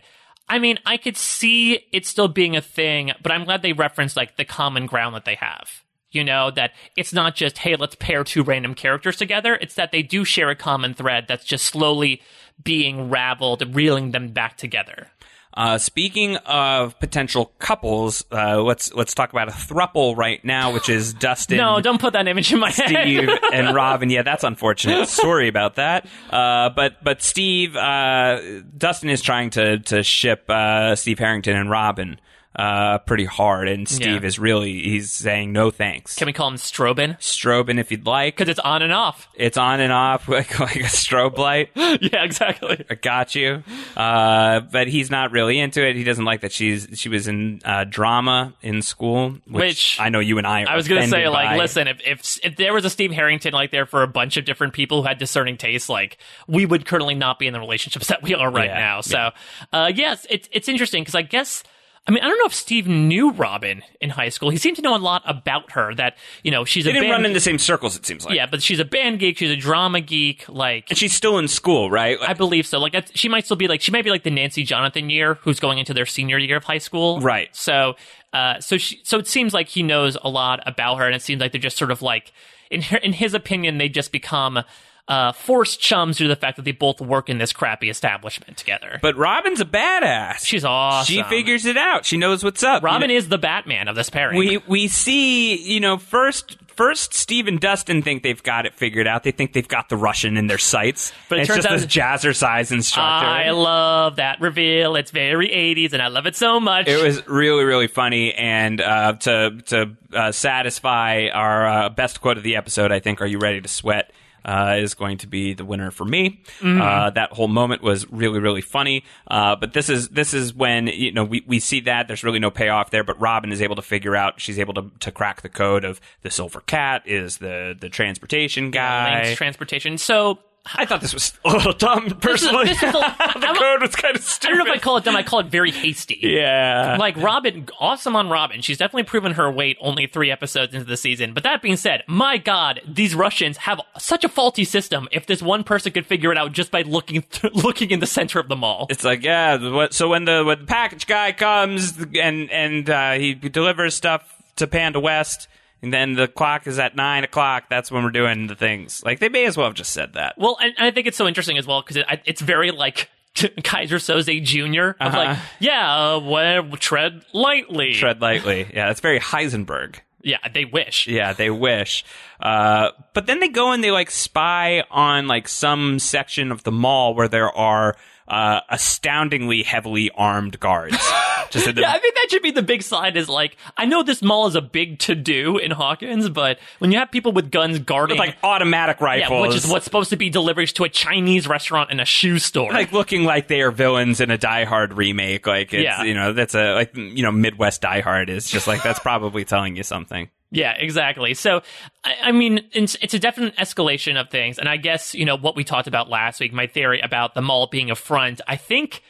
I mean, I could see it still being a thing, but I'm glad they referenced like the common ground that they have. You know, that it's not just, hey, let's pair two random characters together. It's that they do share a common thread that's just slowly being raveled, reeling them back together. Uh, speaking of potential couples, uh, let's let's talk about a thruple right now, which is Dustin. No, don't put that image in my head. Steve and Robin. Yeah, that's unfortunate. Sorry about that. Uh, but but Steve, uh, Dustin is trying to to ship uh, Steve Harrington and Robin uh, pretty hard, and Steve Yeah. is really he's saying no thanks. Can we call him Strobin? Strobin, if you'd like, Because it's on and off. it's on and off like, like a strobe light. yeah, exactly. I got you. Uh, but he's not really into it. He doesn't like that she's she was in uh, drama in school, which, Which- I know you and I. Are I was gonna say, like, by. listen, if, if if there was a Steve Harrington like there for a bunch of different people who had discerning tastes, like we would currently not be in the relationships that we are right Yeah, now. So, uh, yes, it's it's interesting because I guess. I mean, I don't know if Steve knew Robin in high school. He seemed to know a lot about her. That you know, she's They a didn't band. run in the same circles. It seems like. yeah, but she's a band geek. She's a drama geek. Like, And she's still in school, right? I believe so. Like, she might still be like she might be like the Nancy Jonathan year, who's going into their senior year of high school. Right. So, uh, so she, so it seems like he knows a lot about her, and it seems like they're just sort of like, in her, in his opinion, they just become uh, forced chums due to the fact that they both work in this crappy establishment together. But Robin's a badass. She's awesome. She figures it out. She knows what's up. You Robin know- is the Batman of this pairing. we we see you know first first Steve and Dustin think they've got it figured out. They think they've got the Russian in their sights. But it it's turns just out- this jazzercise instructor. I love that reveal. It's very 80s, and I love it so much. it was really really funny and uh, to to uh, satisfy our uh, best quote of the episode, I think "Are you ready to sweat?" Uh, is going to be the winner for me. Mm-hmm. Uh, that whole moment was really, really funny. Uh, but this is this is when you know we, we see that there's really no payoff there. But Robin is able to figure out she's able to, to crack the code of the silver cat is the the transportation guy. Linked transportation. So I thought this was a little dumb personally. this is a- the code was kind of stupid. I don't know if I call it dumb. I call it very hasty. yeah. Like Robin, awesome on Robin. She's definitely proven her weight only three episodes into the season. But that being said, my God, these Russians have such a faulty system. If this one person could figure it out just by looking looking in the center of the mall, It's like yeah. What, so when the when the package guy comes and and uh, he delivers stuff to Panda West, and then the clock is at nine o'clock. That's when we're doing the things. Like they may as well have just said that. Well, and I think it's so interesting as well because it, it's very like Keyser Söze Jr. of like, Uh-huh. yeah, uh, well, tread lightly. Tread lightly. Yeah, that's very Heisenberg. Yeah, they wish. Yeah, they wish. Uh, but then they go and they like spy on like some section of the mall where there are uh, astoundingly heavily armed guards. Just the Yeah, I think that should be the big sign. Is like, I know this mall is a big to do in Hawkins, but when you have people with guns guarding, with like automatic rifles, yeah, which is what's supposed to be deliveries to a Chinese restaurant and a shoe store. like looking like they are villains in a Die Hard remake. Like it's Yeah. you know that's a like you know Midwest Die Hard is just like that's probably telling you something. Yeah, exactly. So, I, I mean, it's, it's a definite escalation of things. And I guess, you know, what we talked about last week, my theory about the mall being a front, I think,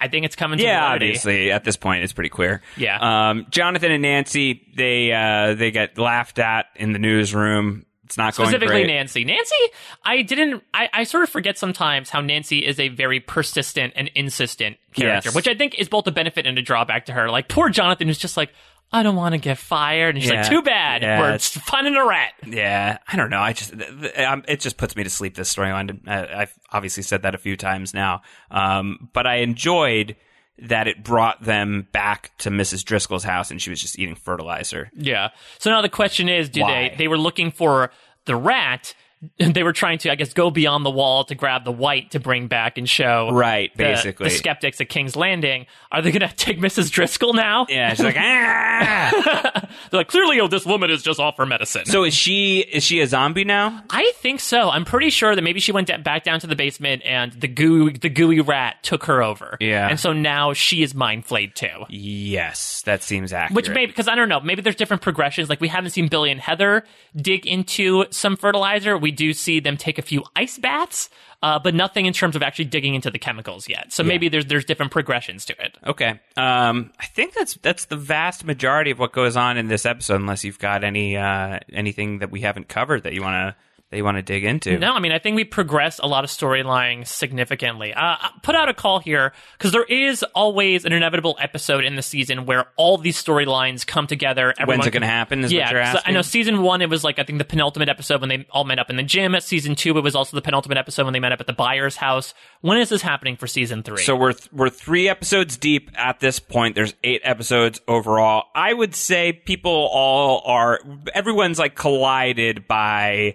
I- think it's coming to Yeah, obviously at this point it's pretty clear. Yeah. Um, Jonathan and Nancy they uh, they get laughed at in the newsroom. It's not going Specifically. Nancy. Nancy, I didn't, I, I sort of forget sometimes how Nancy is a very persistent and insistent character, Yes. which I think is both a benefit and a drawback to her. Like, poor Jonathan who's just like, I don't want to get fired. And she's Yeah. like, too bad. Yeah, We're it's- finding a rat. Yeah, I don't know. I just th- th- um, it just puts me to sleep. This storyline. I- I've obviously said that a few times now, um, but I enjoyed that it brought them back to Mrs. Driscoll's house, and she was just eating fertilizer. Yeah. So now the question is, do Why? they they were looking for the rat? They were trying to, I guess, go beyond the wall to grab the white to bring back and show Right, the, basically. the skeptics at King's Landing. Are they going to take Mrs. Driscoll now? Yeah, she's like, ah. They're like, clearly, oh, this woman is just off for medicine. so is she? Is she a zombie now? I think so. I'm pretty sure that maybe she went back down to the basement and the goo the gooey rat took her over. Yeah. And so now she is mind flayed too. Yes, that seems accurate. Which maybe because I don't know, maybe there's different progressions. Like we haven't seen Billy and Heather dig into some fertilizer. We do see them take a few ice baths, uh, but nothing in terms of actually digging into the chemicals yet. So maybe there's there's different progressions to it. Okay. Um, I think that's that's the vast majority of what goes on in this episode, unless you've got any uh, anything that we haven't covered that you want to that you want to dig into. No, I mean I think we progress a lot of storyline significantly. Uh, put out a call here because there is always an inevitable episode in the season where all these storylines come together. When's it going to happen? Is yeah, what you're 'cause asking. I know season one it was like I think the penultimate episode when they all met up in the gym. At season two, it was also the penultimate episode when they met up at the Byers' house. When is this happening for season three? So we're th- we're three episodes deep at this point. There's eight episodes overall. I would say people all are everyone's like collided by.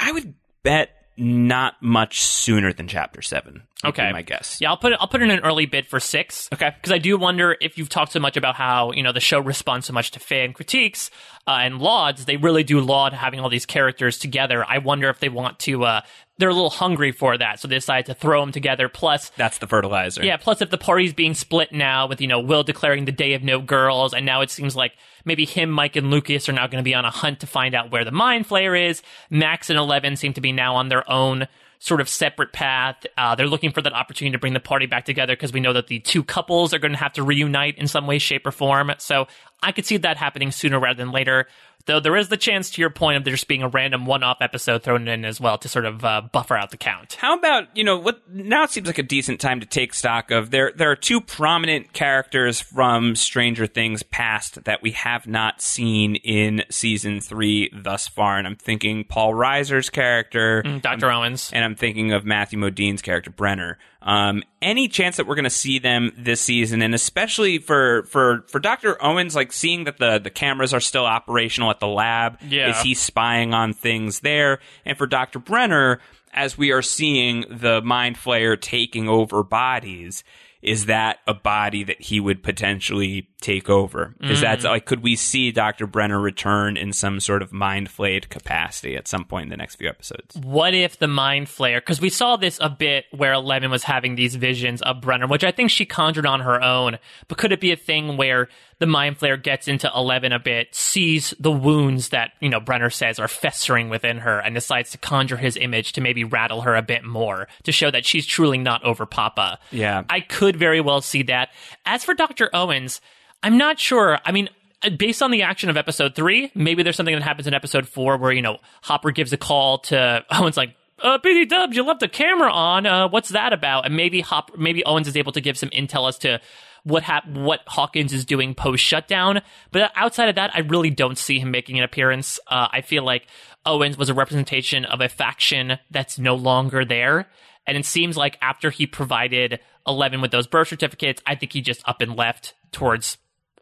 I would bet not much sooner than chapter seven. Okay. my guess. Yeah, I'll put it, I'll put in an early bid for six. Okay. because I do wonder if you've talked so much about how you know the show responds so much to fan critiques uh, and lauds. They really do laud having all these characters together. I wonder if they want to. Uh, they're a little hungry for that, so they decide to throw them together. Plus, That's the fertilizer. yeah, plus if the party's being split now with, you know, Will declaring the day of no girls, and now it seems like maybe him, Mike, and Lucas are now going to be on a hunt to find out where the Mind Flayer is. Max and Eleven seem to be now on their own sort of separate path. Uh, they're looking for that opportunity to bring the party back together because we know that the two couples are going to have to reunite in some way, shape, or form. So I could see that happening sooner rather than later. Though there is the chance, to your point, of there just being a random one-off episode thrown in as well to sort of uh, buffer out the count. How about you know what? Now it seems like a decent time to take stock of there. There are two prominent characters from Stranger Things past that we have not seen in season three thus far, and I'm thinking Paul Reiser's character, Dr. Owens. and I'm thinking of Matthew Modine's character Brenner. Um, any chance that we're going to see them this season, and especially for for for Doctor Owens, like seeing that the the cameras are still operational at the lab, Yeah. is he spying on things there? And for Doctor Brenner, as we are seeing the Mind Flayer taking over bodies. Is that a body that he would potentially take over? Is that mm. like could we see Dr. Brenner return in some sort of mind flayed capacity at some point in the next few episodes? what if the mind flayer because we saw this a bit where Eleven was having these visions of Brenner, which I think she conjured on her own. But could it be a thing where the mind flayer gets into Eleven a bit, sees the wounds that you know Brenner says are festering within her, and decides to conjure his image to maybe rattle her a bit more to show that she's truly not over Papa. Yeah. I could very well see that. As for Doctor Owens, I'm not sure. I mean, based on the action of episode three, maybe there's something that happens in episode four where, you know, Hopper gives a call to Owens like, uh, BD Dubs, you left the camera on. Uh, what's that about? And maybe Hop, maybe Owens is able to give some intel as to what hap- what Hawkins is doing post shutdown. But outside of that, I really don't see him making an appearance. Uh, I feel like Owens was a representation of a faction that's no longer there. And it seems like after he provided Eleven with those birth certificates, I think he just up and left towards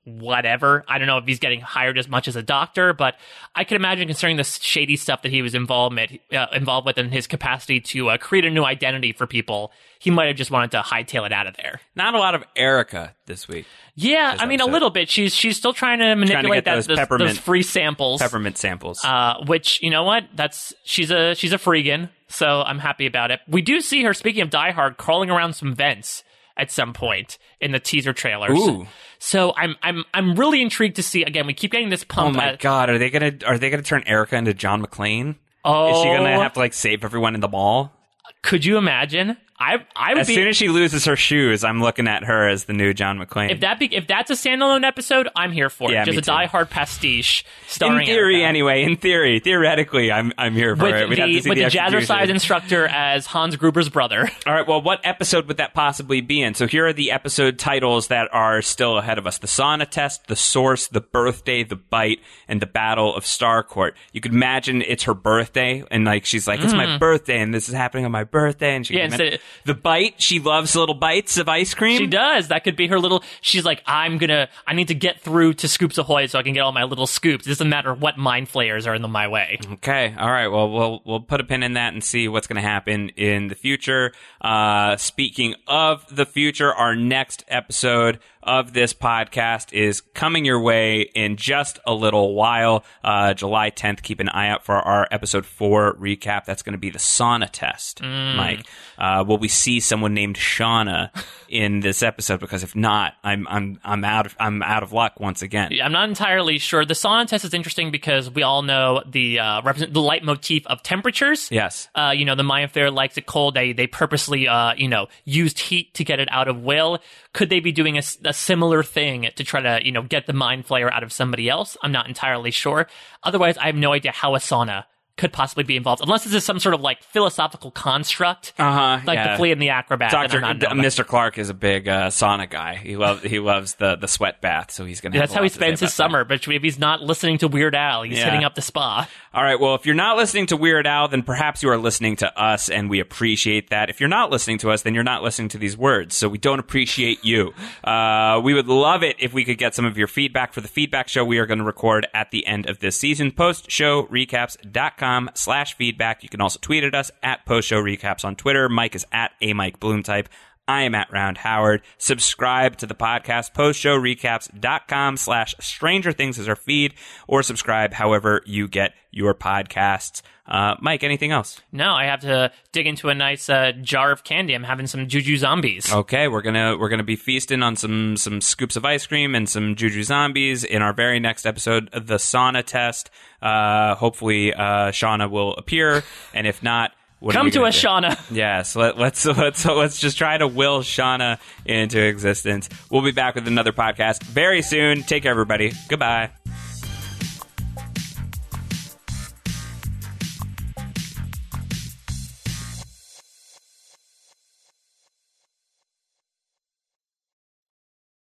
whatever. I don't know if he's getting hired as much as a doctor, but I can imagine considering the shady stuff that he was involved with, uh, involved with in his capacity to uh, create a new identity for people, he might have just wanted to hightail it out of there. Not a lot of Erica this week. Yeah, I mean a little bit. She's she's still trying to manipulate get that those those, peppermint- those free samples. Peppermint samples. Uh, which you know what? That's she's a she's a freegan, so I'm happy about it. We do see her. Speaking of Die Hard, crawling around some vents at some point in the teaser trailers. Ooh. So I'm I'm I'm really intrigued to see. Again, we keep getting this pump. oh my at- god, are they gonna are they gonna turn Erica into John McClane? Oh, Is she gonna oh. have to like save everyone in the mall? Could you imagine? I I would As be. soon as she loses her shoes, I'm looking at her as the new John McClane. if that be, if that's a standalone episode, I'm here for Yeah, it. Just a too. Die Hard pastiche in theory, anyway. In theory, theoretically, I'm I'm here for With it. We'd have to the, with the, execution. jazzercise instructor as Hans Gruber's brother. All right. Well, what episode would that possibly be in? So here are the episode titles that are still ahead of us: the sauna test, the source, the birthday, the bite, and the battle of Starcourt. You could imagine it's her birthday, and like she's like, "It's my birthday, and this is happening on my birthday." And she Mm. Yeah, the bite. She loves little bites of ice cream. She does. That could be her little. She's like, I'm gonna. I need to get through to Scoops Ahoy so I can get all my little scoops. It doesn't matter what mind flayers are in the, my way. Okay. All right. Well, we'll we'll put a pin in that and see what's going to happen in the future. Uh, speaking of the future, our next episode of this podcast is coming your way in just a little while. Uh, July 10th. Keep an eye out for our episode four recap. That's going to be the sauna test, Mike. Uh, will we see someone named Shauna in this episode? Because if not, I'm I'm I'm out of I'm out of luck once again. I'm not entirely sure. The sauna test is interesting because we all know the uh, represent the leitmotif of temperatures. Yes. Uh, you know, the Mind Flayer likes it cold. They they purposely, uh, you know, used heat to get it out of will. Could they be doing a, a similar thing to try to, you know, get the mind flayer out of somebody else? I'm not entirely sure. Otherwise, I have no idea how a sauna could possibly be involved, unless this is some sort of like philosophical construct, Uh huh. like the flea and the acrobat. Doctor they're not knowing about. Mr. Clark is a big uh, sauna guy. He loves he loves the the sweat bath, so he's gonna. That's how he lot to say spends his about that. summer. But if he's not listening to Weird Al, he's Yeah. hitting up the spa. All right. Well, if you're not listening to Weird Al, then perhaps you are listening to us, and we appreciate that. If you're not listening to us, then you're not listening to these words, so we don't appreciate you. Uh, we would love it if we could get some of your feedback for the feedback show we are going to record at the end of this season. Post show recaps.com slash feedback. You can also tweet at us at post show recaps on Twitter. Mike is at a Mike Bloom type. I am at Roundhoward. Subscribe to the podcast, postshowrecaps.com slash Stranger Things is our feed, or subscribe however you get your podcasts. Uh, Mike, anything else? No, I have to dig into a nice uh, jar of candy. I'm having some Juju zombies. Okay, we're gonna we're gonna be feasting on some some scoops of ice cream and some juju zombies in our very next episode, the sauna test. Uh, hopefully, uh, Shauna will appear, and if not, what Come to us, do? Shauna. Yes, let, let's let's let's just try to will Shauna into existence. We'll be back with another podcast very soon. Take care, everybody. Goodbye.